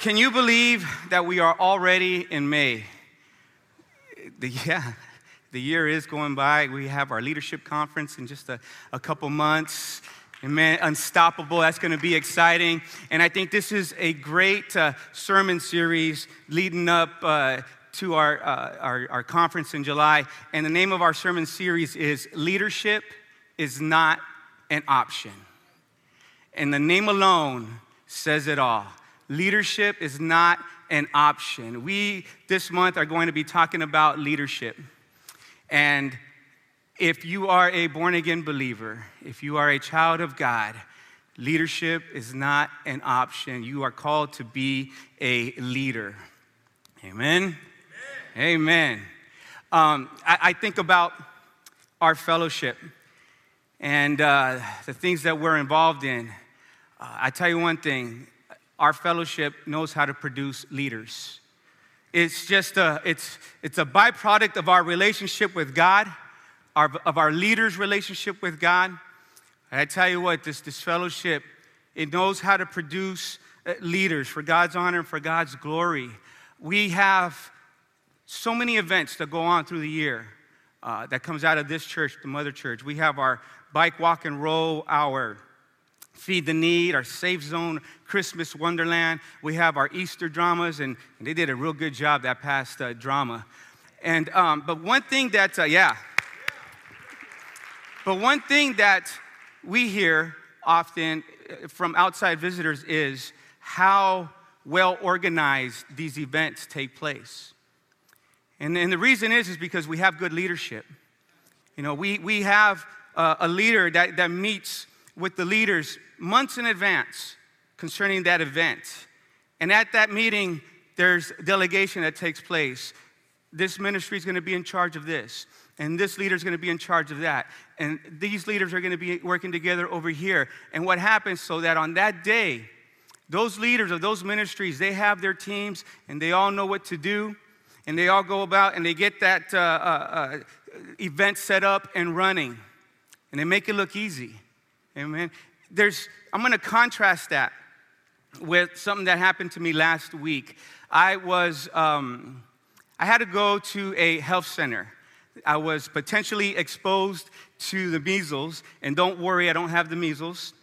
Can you believe that we are already in May? The, yeah, the year is going by. We have our leadership conference in just a, a couple months. And man, unstoppable. That's going to be exciting. And I think this is a great uh, sermon series leading up uh, to our, uh, our, our conference in July. And the name of our sermon series is Leadership is Not an Option. And the name alone says it all. Leadership is not an option. We, this month, are going to be talking about leadership. And if you are a born again believer, if you are a child of God, leadership is not an option. You are called to be a leader. Amen. Amen. Amen. Um, I, I, think about our fellowship and uh, the things that we're involved in. Uh, I tell you one thing our fellowship knows how to produce leaders. It's just a, it's, it's a byproduct of our relationship with God, our, of our leaders' relationship with God. And I tell you what, this, this fellowship, it knows how to produce uh, leaders for God's honor and for God's glory. We have so many events that go on through the year uh, that comes out of this church, the mother church. We have our bike, walk, and roll hour Feed the Need, our Safe Zone Christmas Wonderland. We have our Easter dramas, and, and they did a real good job that past uh, drama. And um, but one thing that uh, yeah, but one thing that we hear often uh, from outside visitors is how well organized these events take place. And, and the reason is, is because we have good leadership. You know, we, we have uh, a leader that, that meets with the leaders months in advance concerning that event. And at that meeting, there's delegation that takes place. This ministry is going to be in charge of this, and this leader is going to be in charge of that. And these leaders are going to be working together over here. And what happens so that on that day, those leaders of those ministries, they have their teams and they all know what to do, and they all go about and they get that uh, uh, uh, event set up and running, and they make it look easy. Amen. There's, I'm going to contrast that with something that happened to me last week. I was, um, I had to go to a health center. I was potentially exposed to the measles, and don't worry, I don't have the measles.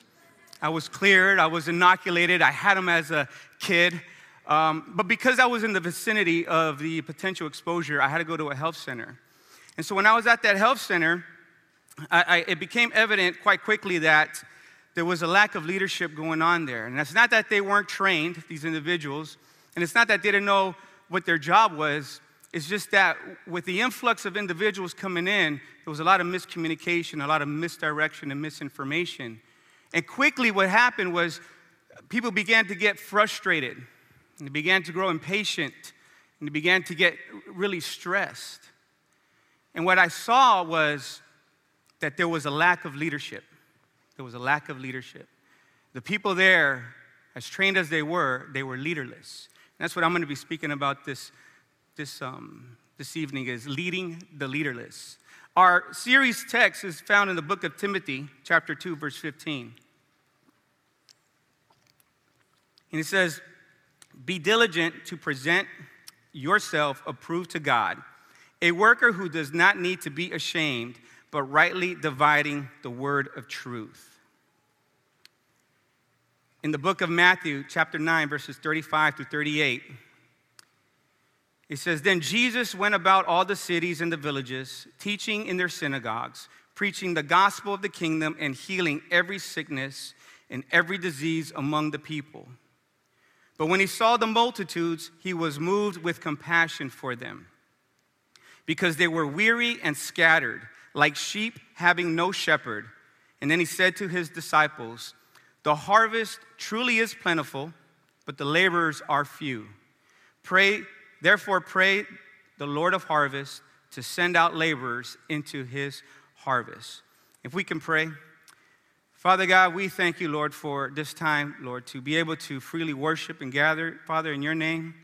I was cleared, I was inoculated, I had them as a kid. Um, but because I was in the vicinity of the potential exposure, I had to go to a health center. And so when I was at that health center, I, I, it became evident quite quickly that there was a lack of leadership going on there. And it's not that they weren't trained, these individuals, and it's not that they didn't know what their job was. It's just that with the influx of individuals coming in, there was a lot of miscommunication, a lot of misdirection, and misinformation. And quickly, what happened was people began to get frustrated, and they began to grow impatient, and they began to get really stressed. And what I saw was that there was a lack of leadership. There was a lack of leadership. The people there, as trained as they were, they were leaderless. And that's what I'm going to be speaking about this, this, um, this evening is leading the leaderless. Our series text is found in the book of Timothy, chapter 2, verse 15. And it says, Be diligent to present yourself approved to God, a worker who does not need to be ashamed but rightly dividing the word of truth. In the book of Matthew, chapter 9, verses 35 through 38, it says, Then Jesus went about all the cities and the villages, teaching in their synagogues, preaching the gospel of the kingdom, and healing every sickness and every disease among the people. But when he saw the multitudes, he was moved with compassion for them, because they were weary and scattered like sheep having no shepherd. And then he said to his disciples, The harvest truly is plentiful, but the laborers are few. Pray, therefore, pray the Lord of harvest to send out laborers into his harvest. If we can pray. Father God, we thank you, Lord, for this time, Lord, to be able to freely worship and gather, Father, in your name.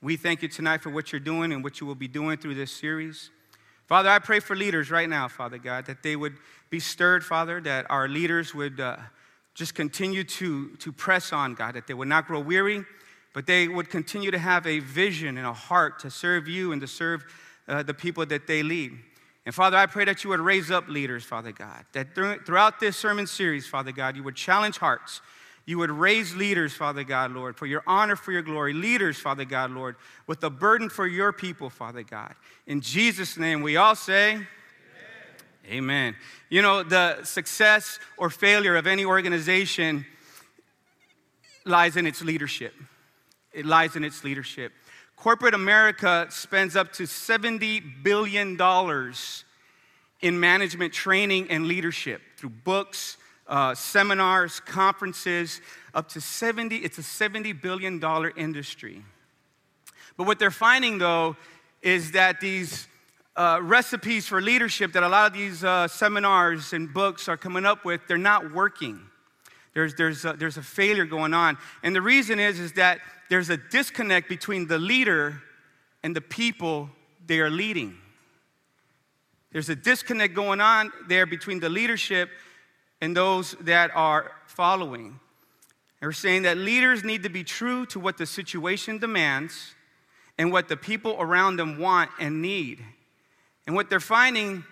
We thank you tonight for what you're doing and what you will be doing through this series. Father, I pray for leaders right now, Father God, that they would be stirred, Father, that our leaders would uh, just continue to, to press on, God, that they would not grow weary, but they would continue to have a vision and a heart to serve you and to serve uh, the people that they lead. And Father, I pray that you would raise up leaders, Father God, that throughout this sermon series, Father God, you would challenge hearts. You would raise leaders, Father God, Lord, for your honor, for your glory. Leaders, Father God, Lord, with a burden for your people, Father God. In Jesus' name, we all say, Amen. Amen. You know, the success or failure of any organization lies in its leadership. It lies in its leadership. Corporate America spends up to $70 billion in management training and leadership through books, uh, seminars, conferences, up to 70, it's a $70 billion industry. But what they're finding though is that these uh, recipes for leadership that a lot of these uh, seminars and books are coming up with, they're not working. There's, there's, a, there's a failure going on. And the reason is, is that there's a disconnect between the leader and the people they are leading. There's a disconnect going on there between the leadership and those that are following. We're saying that leaders need to be true to what the situation demands and what the people around them want and need. And what they're finding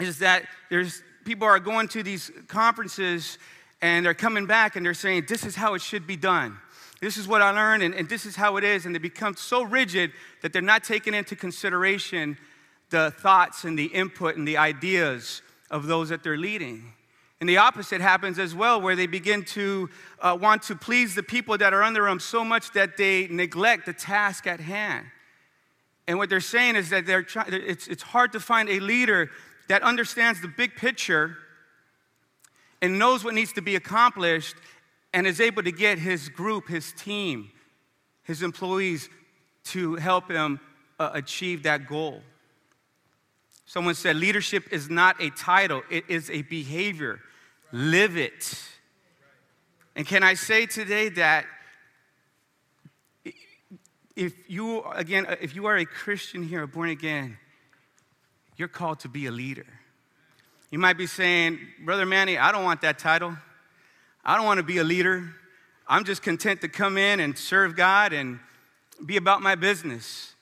is that there's people are going to these conferences and they're coming back and they're saying, This is how it should be done. This is what I learned, and, and this is how it is. And they become so rigid that they're not taking into consideration the thoughts and the input and the ideas of those that they're leading. And the opposite happens as well, where they begin to uh, want to please the people that are under them so much that they neglect the task at hand. And what they're saying is that they're try- it's, it's hard to find a leader that understands the big picture and knows what needs to be accomplished and is able to get his group, his team, his employees to help him uh, achieve that goal. Someone said leadership is not a title, it is a behavior. Live it. And can I say today that if you, again, if you are a Christian here, born again, you're called to be a leader. You might be saying, Brother Manny, I don't want that title. I don't want to be a leader. I'm just content to come in and serve God and be about my business.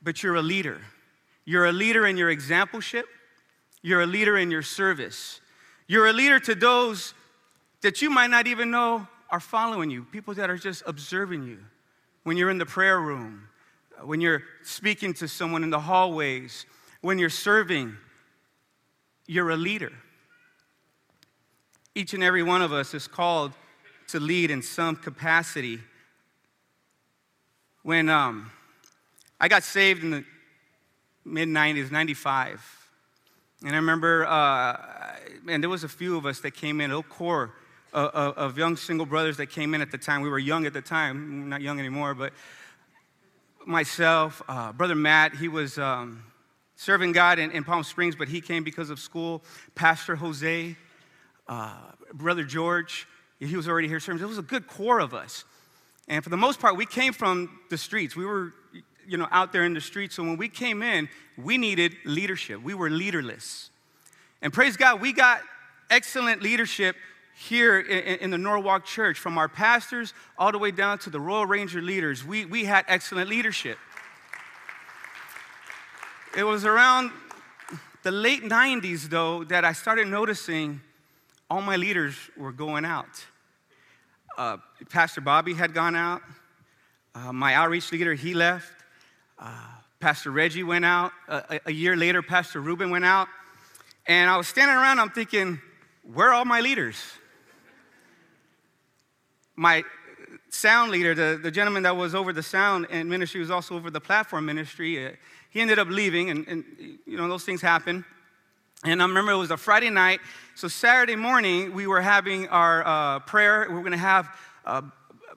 But you're a leader. You're a leader in your exampleship, you're a leader in your service. You're a leader to those that you might not even know are following you, people that are just observing you. When you're in the prayer room, when you're speaking to someone in the hallways, when you're serving, you're a leader. Each and every one of us is called to lead in some capacity. When um, I got saved in the mid 90s, 95, and I remember, uh, and there was a few of us that came in, a little core of, young single brothers that came in at the time. We were young at the time, not young anymore, but myself, uh, Brother Matt, he was. Um, serving God in, in, Palm Springs, but he came because of school. Pastor Jose, uh, Brother George, he was already here serving. It was a good core of us. And for the most part, we came from the streets. We were, you know, out there in the streets. So when we came in, we needed leadership. We were leaderless. And praise God, we got excellent leadership here in, in, the Norwalk Church, from our pastors all the way down to the Royal Ranger leaders. We, we had excellent leadership. It was around the late 90s, though, that I started noticing all my leaders were going out. Uh, Pastor Bobby had gone out. Uh, my outreach leader, he left. Uh, Pastor Reggie went out. a, a year later, Pastor Ruben went out. And I was standing around, I'm thinking, where are all my leaders? My sound leader, the, the gentleman that was over the sound and ministry, was also over the platform ministry. Uh, he ended up leaving, and, and you know, those things happen. And I remember it was a Friday night. So Saturday morning, we were having our uh, prayer. We were going to have a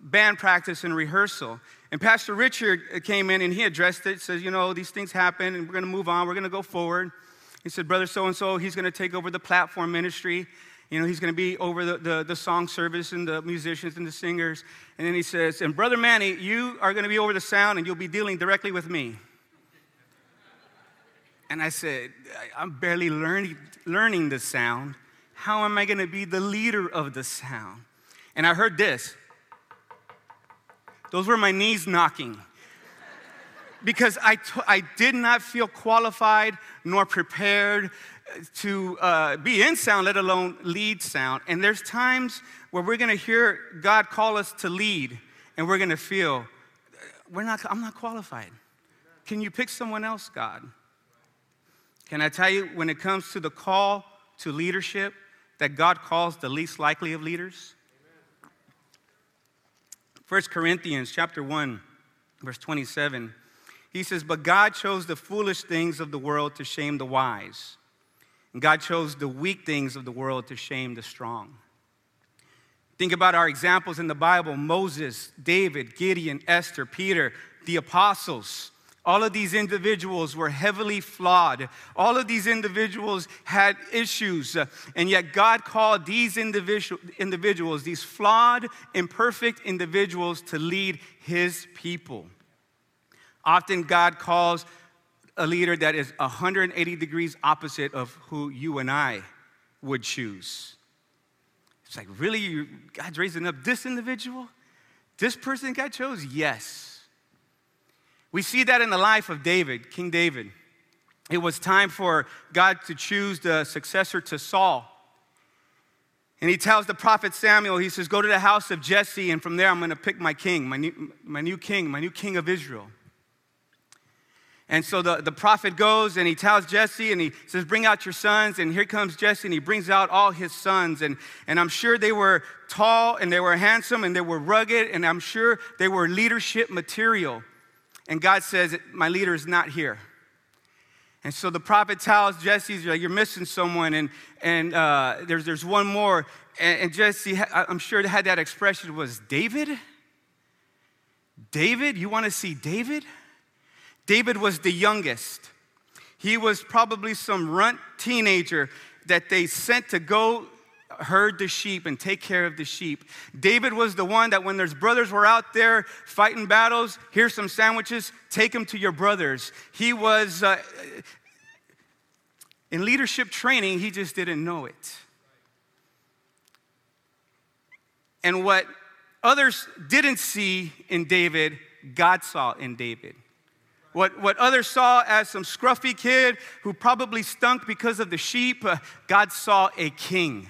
band practice and rehearsal. And Pastor Richard came in and he addressed it. Says, you know, these things happen, and we're going to move on. We're going to go forward. He said, brother so and so, he's going to take over the platform ministry. You know, he's going to be over the, the, the, song service and the musicians and the singers. And then he says, and Brother Manny, you are going to be over the sound and you'll be dealing directly with me. And I said, I'm barely learning, learning the sound. How am I going to be the leader of the sound? And I heard this. Those were my knees knocking. because I, t- I did not feel qualified nor prepared to uh, be in sound, let alone lead sound. And there's times where we're gonna hear God call us to lead, and we're gonna feel, we're not, I'm not qualified. Can you pick someone else, God? Can I tell you, when it comes to the call to leadership, that God calls the least likely of leaders? 1 Corinthians chapter 1, verse 27, he says, But God chose the foolish things of the world to shame the wise. And God chose the weak things of the world to shame the strong. Think about our examples in the Bible Moses, David, Gideon, Esther, Peter, the apostles. All of these individuals were heavily flawed. All of these individuals had issues. And yet, God called these individual, individuals, these flawed, imperfect individuals, to lead His people. Often, God calls a leader that is 180 degrees opposite of who you and I would choose. It's like, really? God's raising up this individual? This person God chose? Yes. We see that in the life of David, King David. It was time for God to choose the successor to Saul. And he tells the prophet Samuel, he says, Go to the house of Jesse, and from there I'm going to pick my king, my new, my new king, my new king of Israel. And so the, the prophet goes and he tells Jesse and he says, Bring out your sons. And here comes Jesse and he brings out all his sons. And, and I'm sure they were tall and they were handsome and they were rugged and I'm sure they were leadership material and God says, My leader is not here. And so the prophet tells Jesse, You're missing someone, and, and uh, there's, there's one more. And, and Jesse, I'm sure, had that expression was David? David? You want to see David? David was the youngest. He was probably some runt teenager that they sent to go herd the sheep and take care of the sheep. David was the one that when their brothers were out there fighting battles, here's some sandwiches, take them to your brothers. He was uh, in leadership training, he just didn't know it. And what others didn't see in David, God saw in David. What, what others saw as some scruffy kid who probably stunk because of the sheep, uh, God saw a king.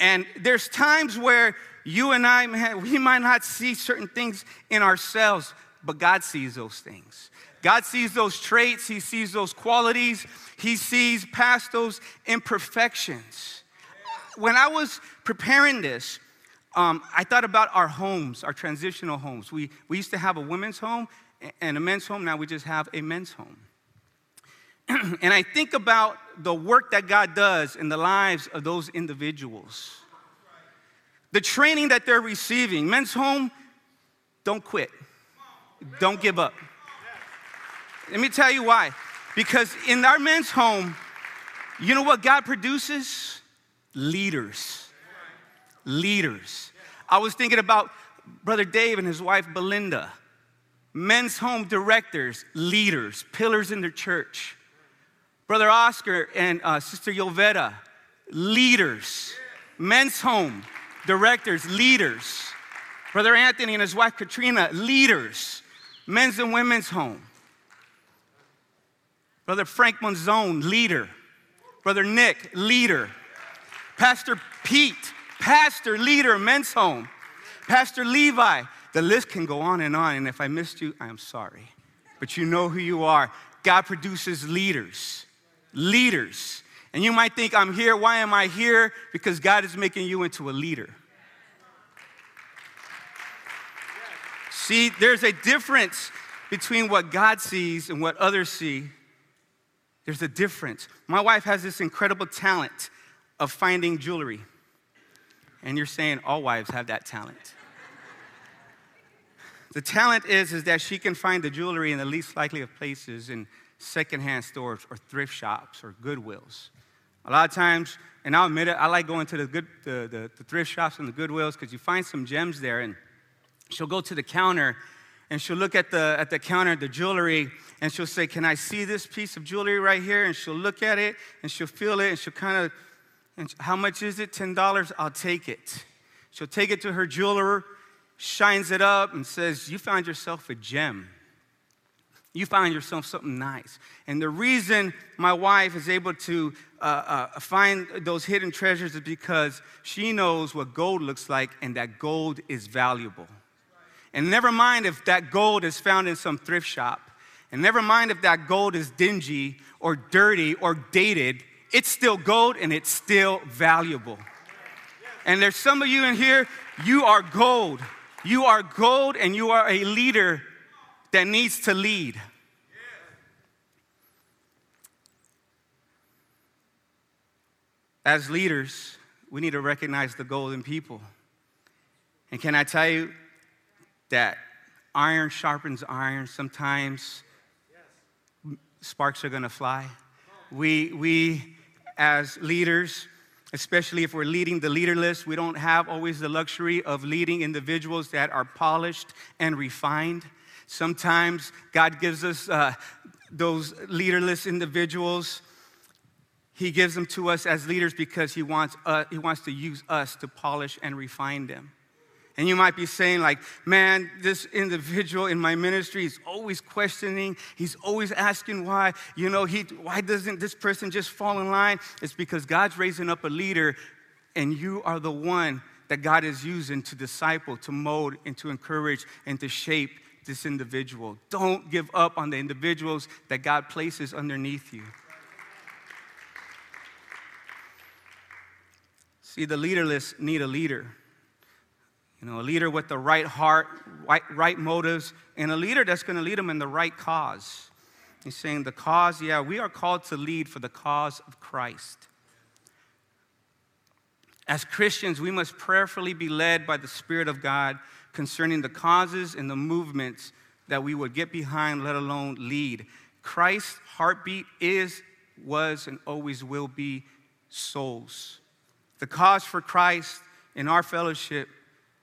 And there's times where you and I, we might not see certain things in ourselves, but God sees those things. God sees those traits, He sees those qualities, He sees past those imperfections. When I was preparing this, um, I thought about our homes, our transitional homes. We, we used to have a women's home and a men's home, now we just have a men's home. and I think about the work that God does in the lives of those individuals. The training that they're receiving. Men's home, don't quit. Don't give up. Let me tell you why. Because in our men's home, you know what God produces? Leaders. Leaders. I was thinking about Brother Dave and his wife Belinda. Men's home directors, leaders, pillars in their church. Brother Oscar and uh, Sister Yovetta, leaders. Men's home, directors, leaders. Brother Anthony and his wife Katrina, leaders. Men's and women's home. Brother Frank Monzone, leader. Brother Nick, leader. Pastor Pete, pastor, leader, men's home. Pastor Levi, the list can go on and on. And if I missed you, I am sorry. But you know who you are. God produces leaders leaders. And you might think, I'm here. Why am I here? Because God is making you into a leader. See, there's a difference between what God sees and what others see. There's a difference. My wife has this incredible talent of finding jewelry. And you're saying all wives have that talent. the talent is, is that she can find the jewelry in the least likely of places and secondhand stores or thrift shops or Goodwills. A lot of times, and I'll admit it, I like going to the, good, the, the, the thrift shops and the Goodwills because you find some gems there. And she'll go to the counter and she'll look at the, at the counter, the jewelry, and she'll say, Can I see this piece of jewelry right here? And she'll look at it and she'll feel it and she'll kind of, how much is it? $10. I'll take it. She'll take it to her jeweler shines it up and says, You found yourself a gem. You find yourself something nice. And the reason my wife is able to uh, uh, find those hidden treasures is because she knows what gold looks like and that gold is valuable. And never mind if that gold is found in some thrift shop. And never mind if that gold is dingy or dirty or dated, it's still gold and it's still valuable. And there's some of you in here, you are gold. You are gold and you are a leader that needs to lead. As leaders, we need to recognize the golden people. And can I tell you that iron sharpens iron? Sometimes sparks are gonna fly. We, we as leaders, especially if we're leading the leaderless, we don't have always the luxury of leading individuals that are polished and refined. Sometimes God gives us uh, those leaderless individuals. He gives them to us as leaders because he wants, uh, he wants to use us to polish and refine them. And you might be saying, like, man, this individual in my ministry is always questioning. He's always asking why, you know, he, why doesn't this person just fall in line? It's because God's raising up a leader, and you are the one that God is using to disciple, to mold, and to encourage, and to shape this individual. Don't give up on the individuals that God places underneath you. See, the leaderless need a leader. You know, a leader with the right heart, right, right motives, and a leader that's going to lead them in the right cause. He's saying the cause, yeah, we are called to lead for the cause of Christ. As Christians, we must prayerfully be led by the Spirit of God concerning the causes and the movements that we would get behind, let alone lead. Christ's heartbeat is, was, and always will be souls. The cause for Christ in our fellowship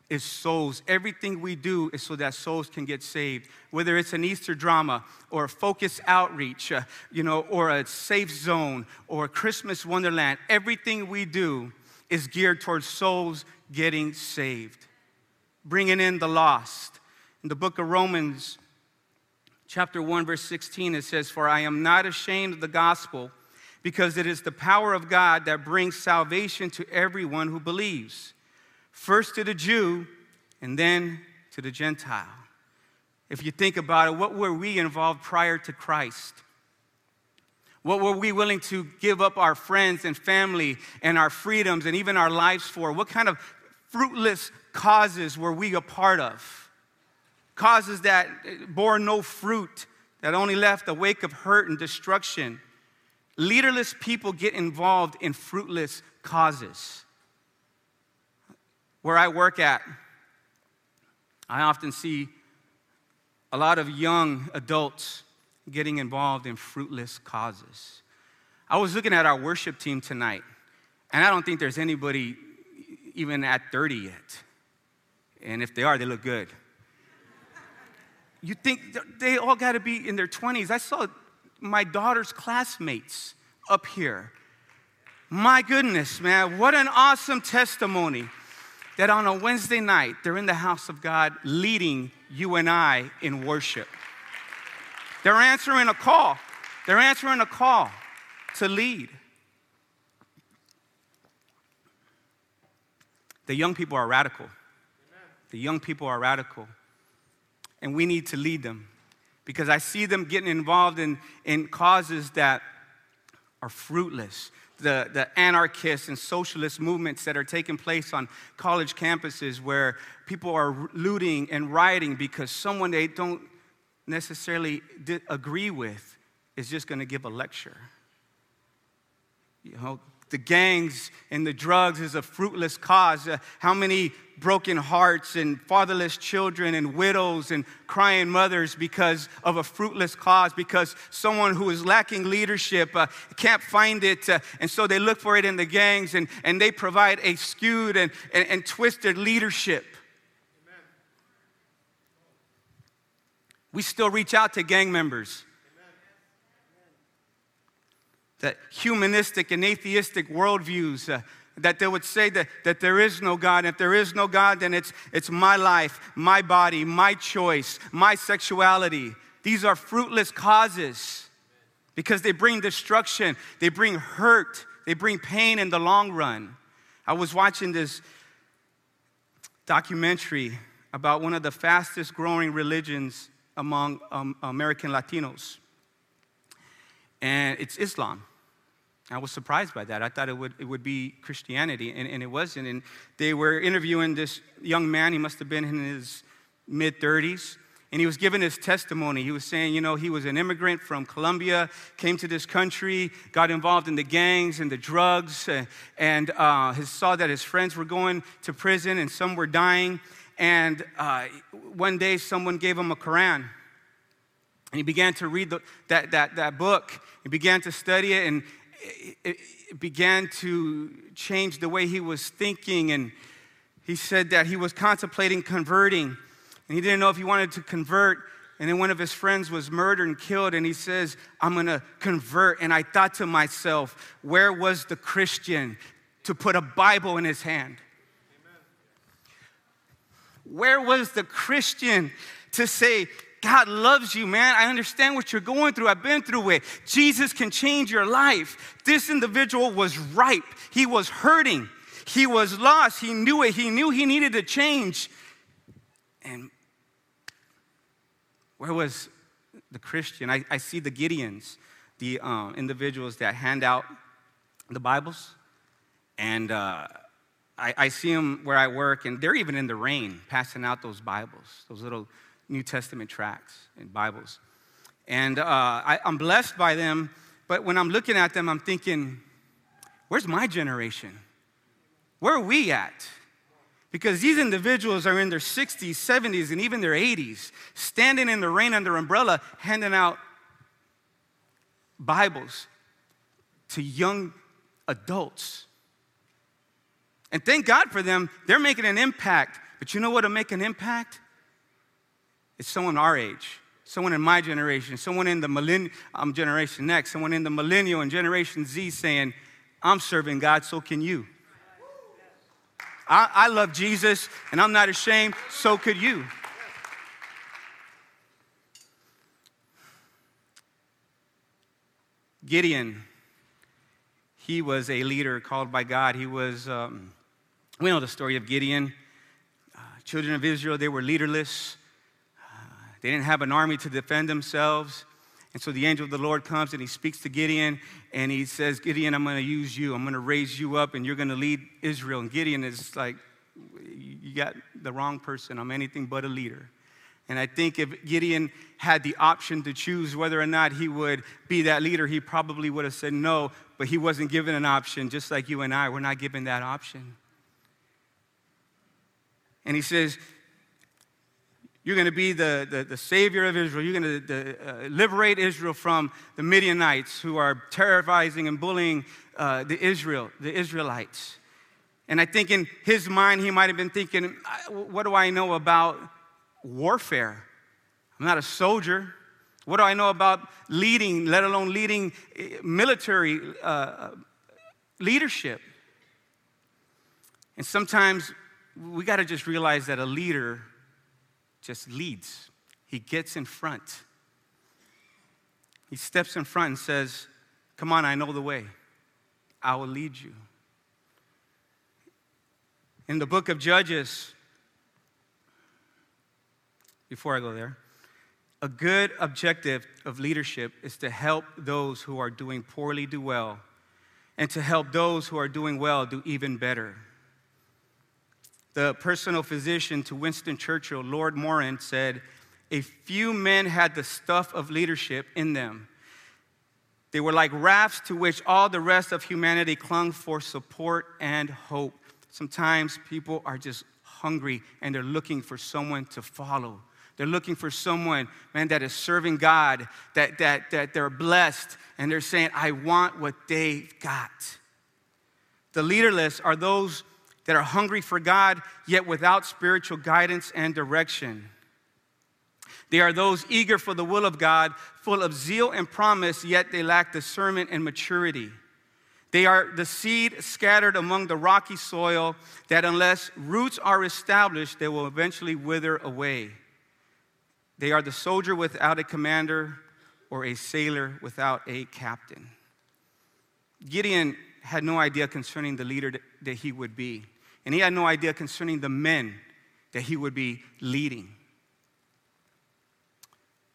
is souls. Everything we do is so that souls can get saved. Whether it's an Easter drama or a focus outreach, uh, you know, or a safe zone or a Christmas wonderland, everything we do is geared towards souls getting saved bringing in the lost. In the book of Romans, chapter 1, verse 16, it says, For I am not ashamed of the gospel, because it is the power of God that brings salvation to everyone who believes, first to the Jew and then to the Gentile. If you think about it, what were we involved prior to Christ? What were we willing to give up our friends and family and our freedoms and even our lives for? What kind of fruitless causes were we a part of? Causes that bore no fruit, that only left a wake of hurt and destruction. Leaderless people get involved in fruitless causes. Where I work at, I often see a lot of young adults getting involved in fruitless causes. I was looking at our worship team tonight, and I don't think there's anybody even at 30 yet. And if they are, they look good. You think they all got to be in their 20s. I saw my daughter's classmates up here. My goodness, man, what an awesome testimony that on a Wednesday night, they're in the house of God leading you and I in worship. They're answering a call. They're answering a call to lead. The young people are radical. The young people are radical. And we need to lead them because I see them getting involved in, in causes that are fruitless. The, the anarchist and socialist movements that are taking place on college campuses where people are looting and rioting because someone they don't necessarily agree with is just going to give a lecture. You know, the gangs and the drugs is a fruitless cause. Uh, how many broken hearts and fatherless children and widows and crying mothers because of a fruitless cause, because someone who is lacking leadership uh, can't find it, uh, and so they look for it in the gangs and, and they provide a skewed and, and, and twisted leadership. Amen. We still reach out to gang members that humanistic and atheistic worldviews uh, that they would say that, that there is no God. If there is no God, then it's, it's my life, my body, my choice, my sexuality. These are fruitless causes because they bring destruction, they bring hurt, they bring pain in the long run. I was watching this documentary about one of the fastest growing religions among um, American Latinos, and it's Islam. I was surprised by that. I thought it would, it would be Christianity, and, and it wasn't. And they were interviewing this young man, he must have been in his mid 30s, and he was giving his testimony. He was saying, you know, he was an immigrant from Colombia, came to this country, got involved in the gangs and the drugs, and uh, saw that his friends were going to prison and some were dying. And uh, one day, someone gave him a Quran. And he began to read the, that, that, that book. He began to study it, and it, it began to change the way he was thinking. And he said that he was contemplating converting, and he didn't know if he wanted to convert. And then one of his friends was murdered and killed, and he says, I'm gonna convert. And I thought to myself, where was the Christian to put a Bible in his hand? Amen. Where was the Christian to say, God loves you, man. I understand what you're going through. I've been through it. Jesus can change your life. This individual was ripe. He was hurting. He was lost. He knew it. He knew he needed to change. And where was the Christian? I, I see the Gideons, the um, individuals that hand out the Bibles. And uh, I, I see them where I work, and they're even in the rain passing out those Bibles, those little New Testament tracts and Bibles. And uh, I, I'm blessed by them, but when I'm looking at them, I'm thinking, where's my generation? Where are we at? Because these individuals are in their 60s, 70s, and even their 80s, standing in the rain under umbrella, handing out Bibles to young adults. And thank God for them, they're making an impact. But you know what will make an impact? It's someone our age, someone in my generation, someone in the millennial um, generation next, someone in the millennial and generation Z saying, I'm serving God, so can you. I, I love Jesus and I'm not ashamed, so could you. Gideon, he was a leader called by God. He was, um, we know the story of Gideon. Uh, children of Israel, they were leaderless. They didn't have an army to defend themselves. And so the angel of the Lord comes and he speaks to Gideon and he says, Gideon, I'm going to use you. I'm going to raise you up and you're going to lead Israel. And Gideon is like, You got the wrong person. I'm anything but a leader. And I think if Gideon had the option to choose whether or not he would be that leader, he probably would have said no, but he wasn't given an option, just like you and I. We're not given that option. And he says, you're going to be the, the, the, savior of Israel. You're going to uh, liberate Israel from the Midianites who are terrorizing and bullying uh, the Israel, the Israelites. And I think in his mind, he might have been thinking, what do I know about warfare? I'm not a soldier. What do I know about leading, let alone leading eh, military uh, leadership? And sometimes we got to just realize that a leader just leads. He gets in front. He steps in front and says, Come on, I know the way. I will lead you. In the book of Judges, before I go there, a good objective of leadership is to help those who are doing poorly do well, and to help those who are doing well do even better the personal physician to Winston Churchill, Lord Moran, said, A few men had the stuff of leadership in them. They were like rafts to which all the rest of humanity clung for support and hope. Sometimes people are just hungry and they're looking for someone to follow. They're looking for someone, man, that is serving God, that, that, that they're blessed, and they're saying, I want what they've got. The leaderless are those that are hungry for God, yet without spiritual guidance and direction. They are those eager for the will of God, full of zeal and promise, yet they lack discernment and maturity. They are the seed scattered among the rocky soil that, unless roots are established, they will eventually wither away. They are the soldier without a commander or a sailor without a captain. Gideon had no idea concerning the leader that he would be, and he had no idea concerning the men that he would be leading.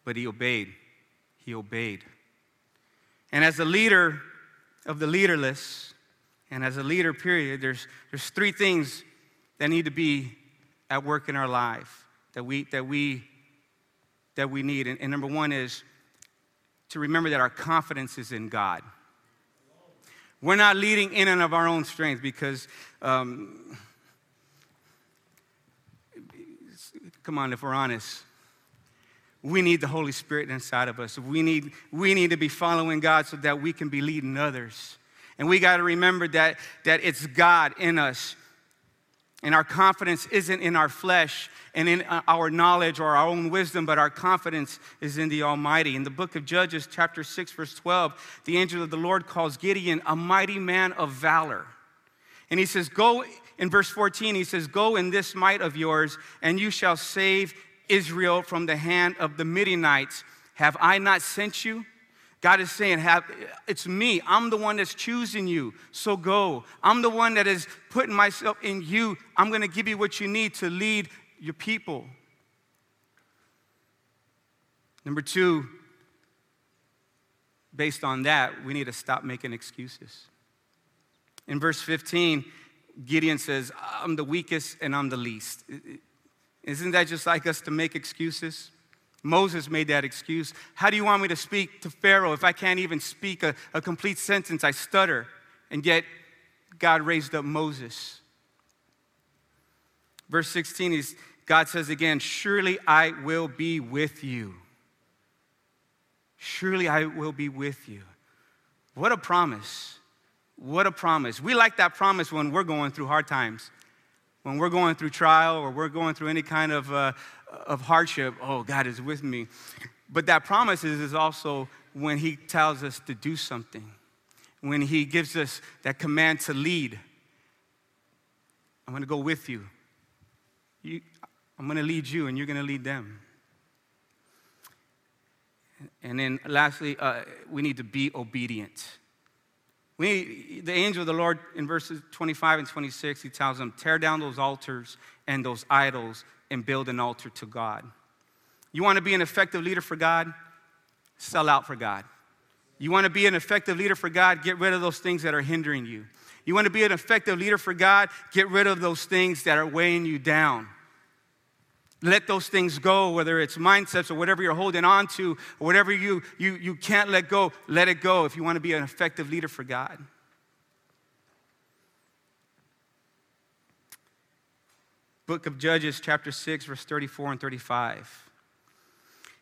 But he obeyed. He obeyed. And as a leader of the leaderless, and as a leader, period, there's, there's three things that need to be at work in our life that we, that we, that we need. And, and number one is to remember that our confidence is in God. We're not leading in and of our own strength because, um, come on, if we're honest, we need the Holy Spirit inside of us. We need, we need to be following God so that we can be leading others. And we got to remember that, that it's God in us. And our confidence isn't in our flesh and in uh, our knowledge or our own wisdom, but our confidence is in the Almighty. In the book of Judges, chapter 6, verse 12, the angel of the Lord calls Gideon a mighty man of valor. And he says, Go, in verse 14, he says, Go in this might of yours, and you shall save Israel from the hand of the Midianites. Have I not sent you? God is saying, have, It's me. I'm the one that's choosing you. So go. I'm the one that is putting myself in you. I'm going to give you what you need to lead your people. Number two, based on that, we need to stop making excuses. In verse 15, Gideon says, I'm the weakest and I'm the least. Isn't that just like us to make excuses? Moses made that excuse. How do you want me to speak to Pharaoh if I can't even speak a, a complete sentence? I stutter. And yet, God raised up Moses. Verse 16 is God says again, Surely I will be with you. Surely I will be with you. What a promise. What a promise. We like that promise when we're going through hard times when we're going through trial or we're going through any kind of, uh, of hardship, oh, God is with me. But that promise is, is also when He tells us to do something, when He gives us that command to lead. I'm going to go with you. you I'm going to lead you, and you're going to lead them. And then lastly, uh, we need to be obedient. We, the angel of the Lord in verses 25 and 26, he tells them, tear down those altars and those idols and build an altar to God. You want to be an effective leader for God? Sell out for God. You want to be an effective leader for God? Get rid of those things that are hindering you. You want to be an effective leader for God? Get rid of those things that are weighing you down. Let those things go, whether it's mindsets or whatever you're holding on to, or whatever you, you, you can't let go, let it go if you want to be an effective leader for God. Book of Judges, chapter 6, verse 34 and 35.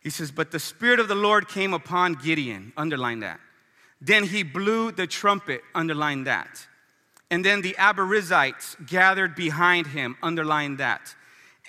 He says, But the Spirit of the Lord came upon Gideon, underline that. Then he blew the trumpet, underline that. And then the Abiezrites gathered behind him, underline that.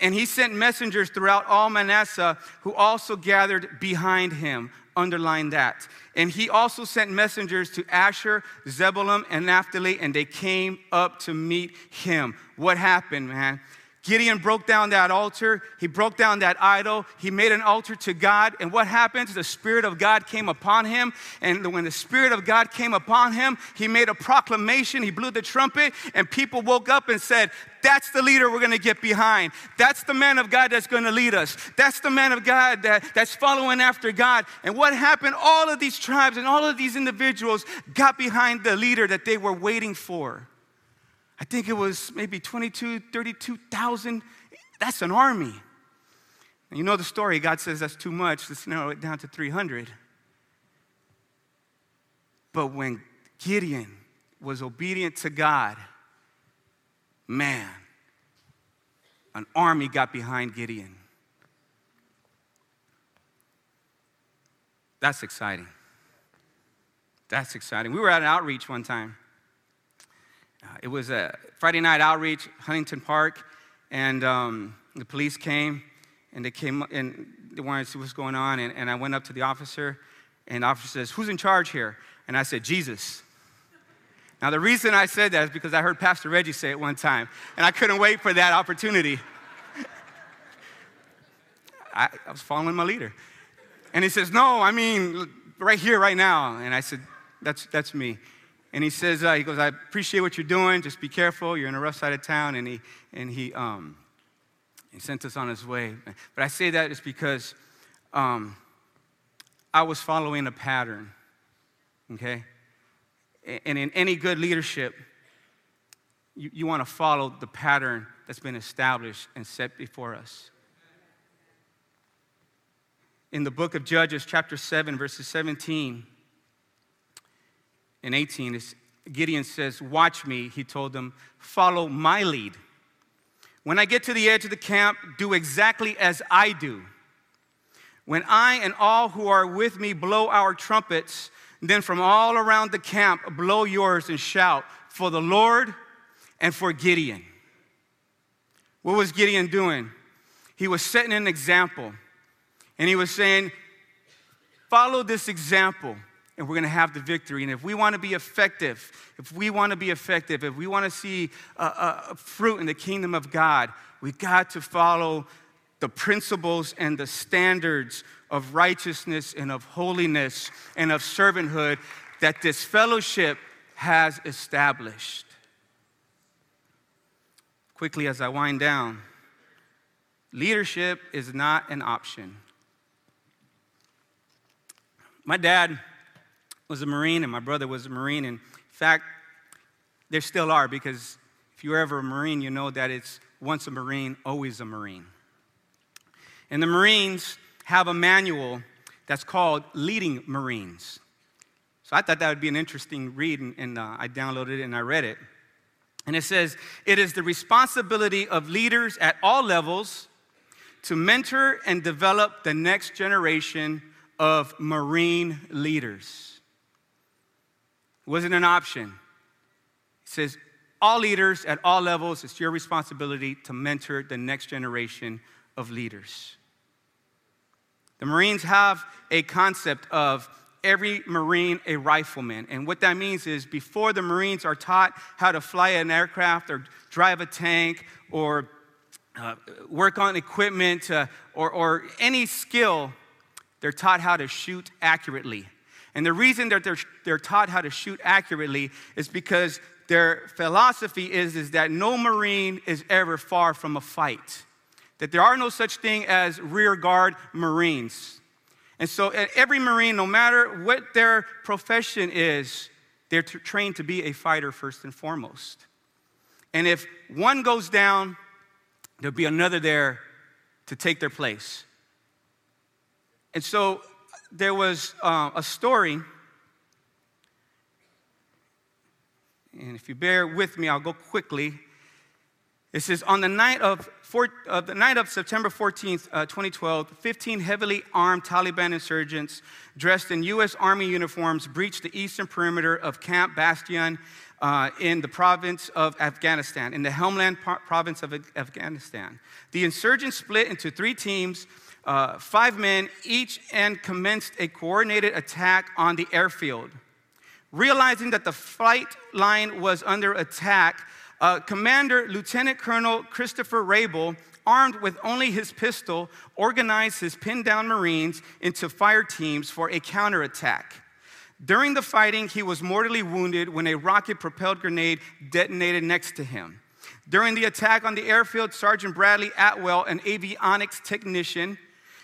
And he sent messengers throughout all Manasseh who also gathered behind him. Underline that. And he also sent messengers to Asher, Zebulun, and Naphtali, and they came up to meet him. What happened, man? Gideon broke down that altar. He broke down that idol. He made an altar to God. And what happened? The Spirit of God came upon him. And when the Spirit of God came upon him, he made a proclamation. He blew the trumpet, and people woke up and said, That's the leader we're going to get behind. That's the man of God that's going to lead us. That's the man of God that, that's following after God. And what happened? All of these tribes and all of these individuals got behind the leader that they were waiting for. I think it was maybe 22, 32,000. That's an army. And you know the story. God says that's too much. Let's narrow it down to 300. But when Gideon was obedient to God, man, an army got behind Gideon. That's exciting. That's exciting. We were at an outreach one time it was a Friday night outreach, Huntington Park, and um, the police came and they came and they wanted to see what's going on. And, and I went up to the officer, and the officer says, Who's in charge here? And I said, Jesus. Now, the reason I said that is because I heard Pastor Reggie say it one time, and I couldn't wait for that opportunity. I, I was following my leader. And he says, No, I mean, right here, right now. And I said, That's, that's me. And he says, uh, He goes, I appreciate what you're doing. Just be careful. You're in a rough side of town. And he, and he, um, he sent us on his way. But I say that is because um, I was following a pattern, okay? And in any good leadership, you, you want to follow the pattern that's been established and set before us. In the book of Judges, chapter 7, verses 17 and 18, Gideon says, Watch me, he told them, follow my lead. When I get to the edge of the camp, do exactly as I do. When I and all who are with me blow our trumpets, then from all around the camp, blow yours and shout for the Lord and for Gideon. What was Gideon doing? He was setting an example. And he was saying, Follow this example, and we're going to have the victory. And if we want to be effective, if we want to be effective, if we want to see a, a fruit in the kingdom of God, we got to follow the principles and the standards of righteousness and of holiness and of servanthood that this fellowship has established. Quickly, as I wind down, leadership is not an option. My dad was a Marine and my brother was a Marine. And in fact, there still are because if you're ever a Marine, you know that it's once a Marine, always a Marine. And the Marines have a manual that's called Leading Marines. So I thought that would be an interesting read, and, and uh, I downloaded it and I read it. And it says, It is the responsibility of leaders at all levels to mentor and develop the next generation of Marine leaders. Wasn't an option. He says, all leaders at all levels, it's your responsibility to mentor the next generation of leaders. The Marines have a concept of every Marine a rifleman. And what that means is before the Marines are taught how to fly an aircraft or drive a tank or uh, work on equipment uh, or, or any skill, they're taught how to shoot accurately. And the reason that they're, they're taught how to shoot accurately is because their philosophy is, is that no Marine is ever far from a fight that there are no such thing as rear guard Marines. And so, every Marine, no matter what their profession is, they're t- trained to be a fighter first and foremost. And if one goes down, there'll be another there to take their place. And so, there was uh, a story, and if you bear with me, I'll go quickly. It says, on the night of, four, uh, the night of September 14th, uh, 2012, 15 heavily armed Taliban insurgents dressed in U.S. Army uniforms breached the eastern perimeter of Camp Bastion uh, in the province of Afghanistan, in the Helmand province of Afghanistan. The insurgents split into three teams, uh, five men each, and commenced a coordinated attack on the airfield. Realizing that the flight line was under attack, uh, Commander Lieutenant Colonel Christopher Raible, armed with only his pistol, organized his pinned down Marines into fire teams for a counterattack. During the fighting, he was mortally wounded when a rocket propelled grenade detonated next to him. During the attack on the airfield, Sergeant Bradley Atwell, an avionics technician,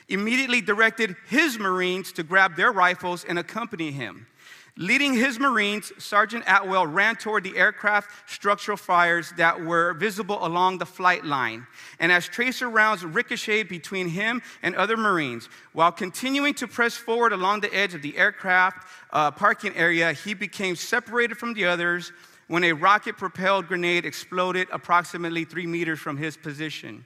immediately directed his Marines to grab their rifles and accompany him. Leading his Marines, Sergeant Atwell ran toward the aircraft structural fires that were visible along the flight line. And as tracer rounds ricocheted between him and other Marines, while continuing to press forward along the edge of the aircraft uh, parking area, he became separated from the others when a rocket propelled grenade exploded approximately three meters from his position.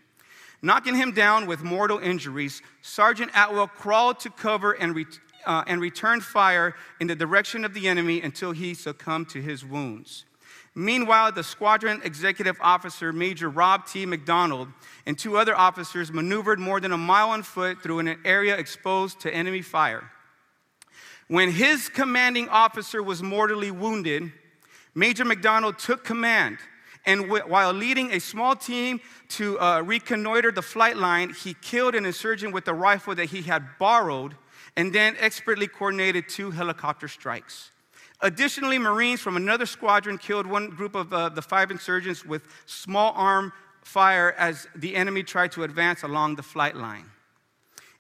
Knocking him down with mortal injuries, Sergeant Atwell crawled to cover and, re- uh, and returned fire in the direction of the enemy until he succumbed to his wounds. Meanwhile, the squadron executive officer, Major Robb T. McDonald, and two other officers maneuvered more than a mile on foot through an area exposed to enemy fire. When his commanding officer was mortally wounded, Major McDonald took command, and w- while leading a small team to uh, reconnoiter the flight line, he killed an insurgent with a rifle that he had borrowed and then expertly coordinated two helicopter strikes. Additionally, Marines from another squadron killed one group of uh, the five insurgents with small arm fire as the enemy tried to advance along the flight line.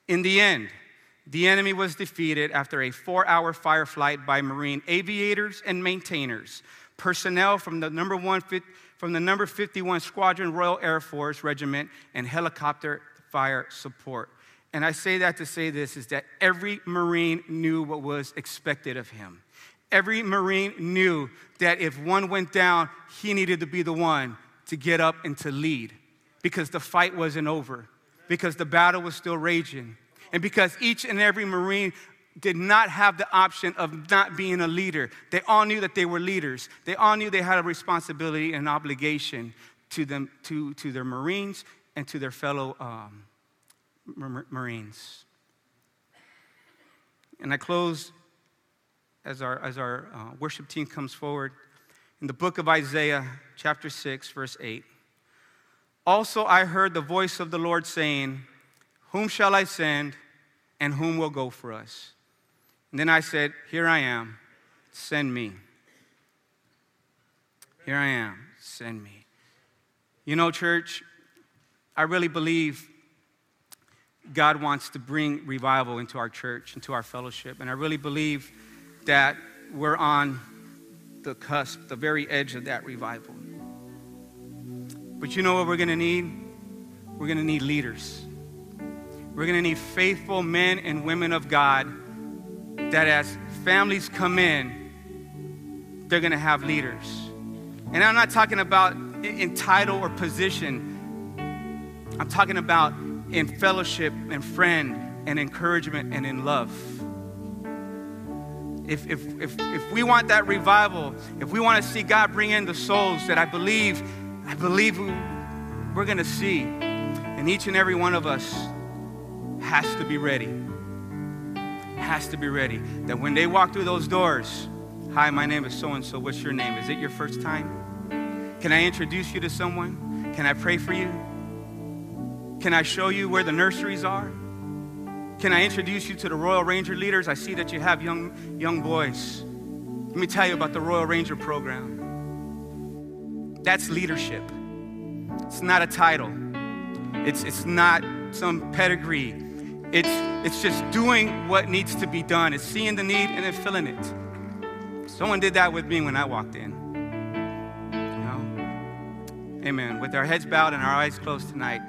In the end, the enemy was defeated after a four hour firefight by Marine aviators and maintainers, personnel from the number, one, from the number 51 Squadron Royal Air Force Regiment, and helicopter fire support. And I say that to say this is that every Marine knew what was expected of him. Every Marine knew that if one went down, he needed to be the one to get up and to lead because the fight wasn't over, because the battle was still raging, and because each and every Marine did not have the option of not being a leader. They all knew that they were leaders. They all knew they had a responsibility and obligation to them, to, to their Marines and to their fellow um, Marines. And I close as our, as our uh, worship team comes forward in the book of Isaiah, chapter 6, verse 8. Also, I heard the voice of the Lord saying, Whom shall I send, and whom will go for us? And then I said, Here I am, send me. Here I am, send me. You know, church, I really believe God wants to bring revival into our church, into our fellowship. And I really believe that we're on the cusp, the very edge of that revival. But you know what we're going to need? We're going to need leaders. We're going to need faithful men and women of God that as families come in, they're to have leaders. And I'm not talking about in title or position. I'm talking about in fellowship and friend and encouragement and in love. If, if, if, if we want that revival, if we want to see God bring in the souls that I believe, I believe we're going to see, and each and every one of us has to be ready. Has to be ready. That when they walk through those doors, hi, my name is so and so. What's your name? Is it your first time? Can I introduce you to someone? Can I pray for you? Can I show you where the nurseries are? Can I introduce you to the Royal Ranger leaders? I see that you have young, young boys. Let me tell you about the Royal Ranger program. That's leadership. It's not a title. It's, it's not some pedigree. It's, it's just doing what needs to be done. It's seeing the need and then filling it. Someone did that with me when I walked in. You know? Amen. With our heads bowed and our eyes closed tonight,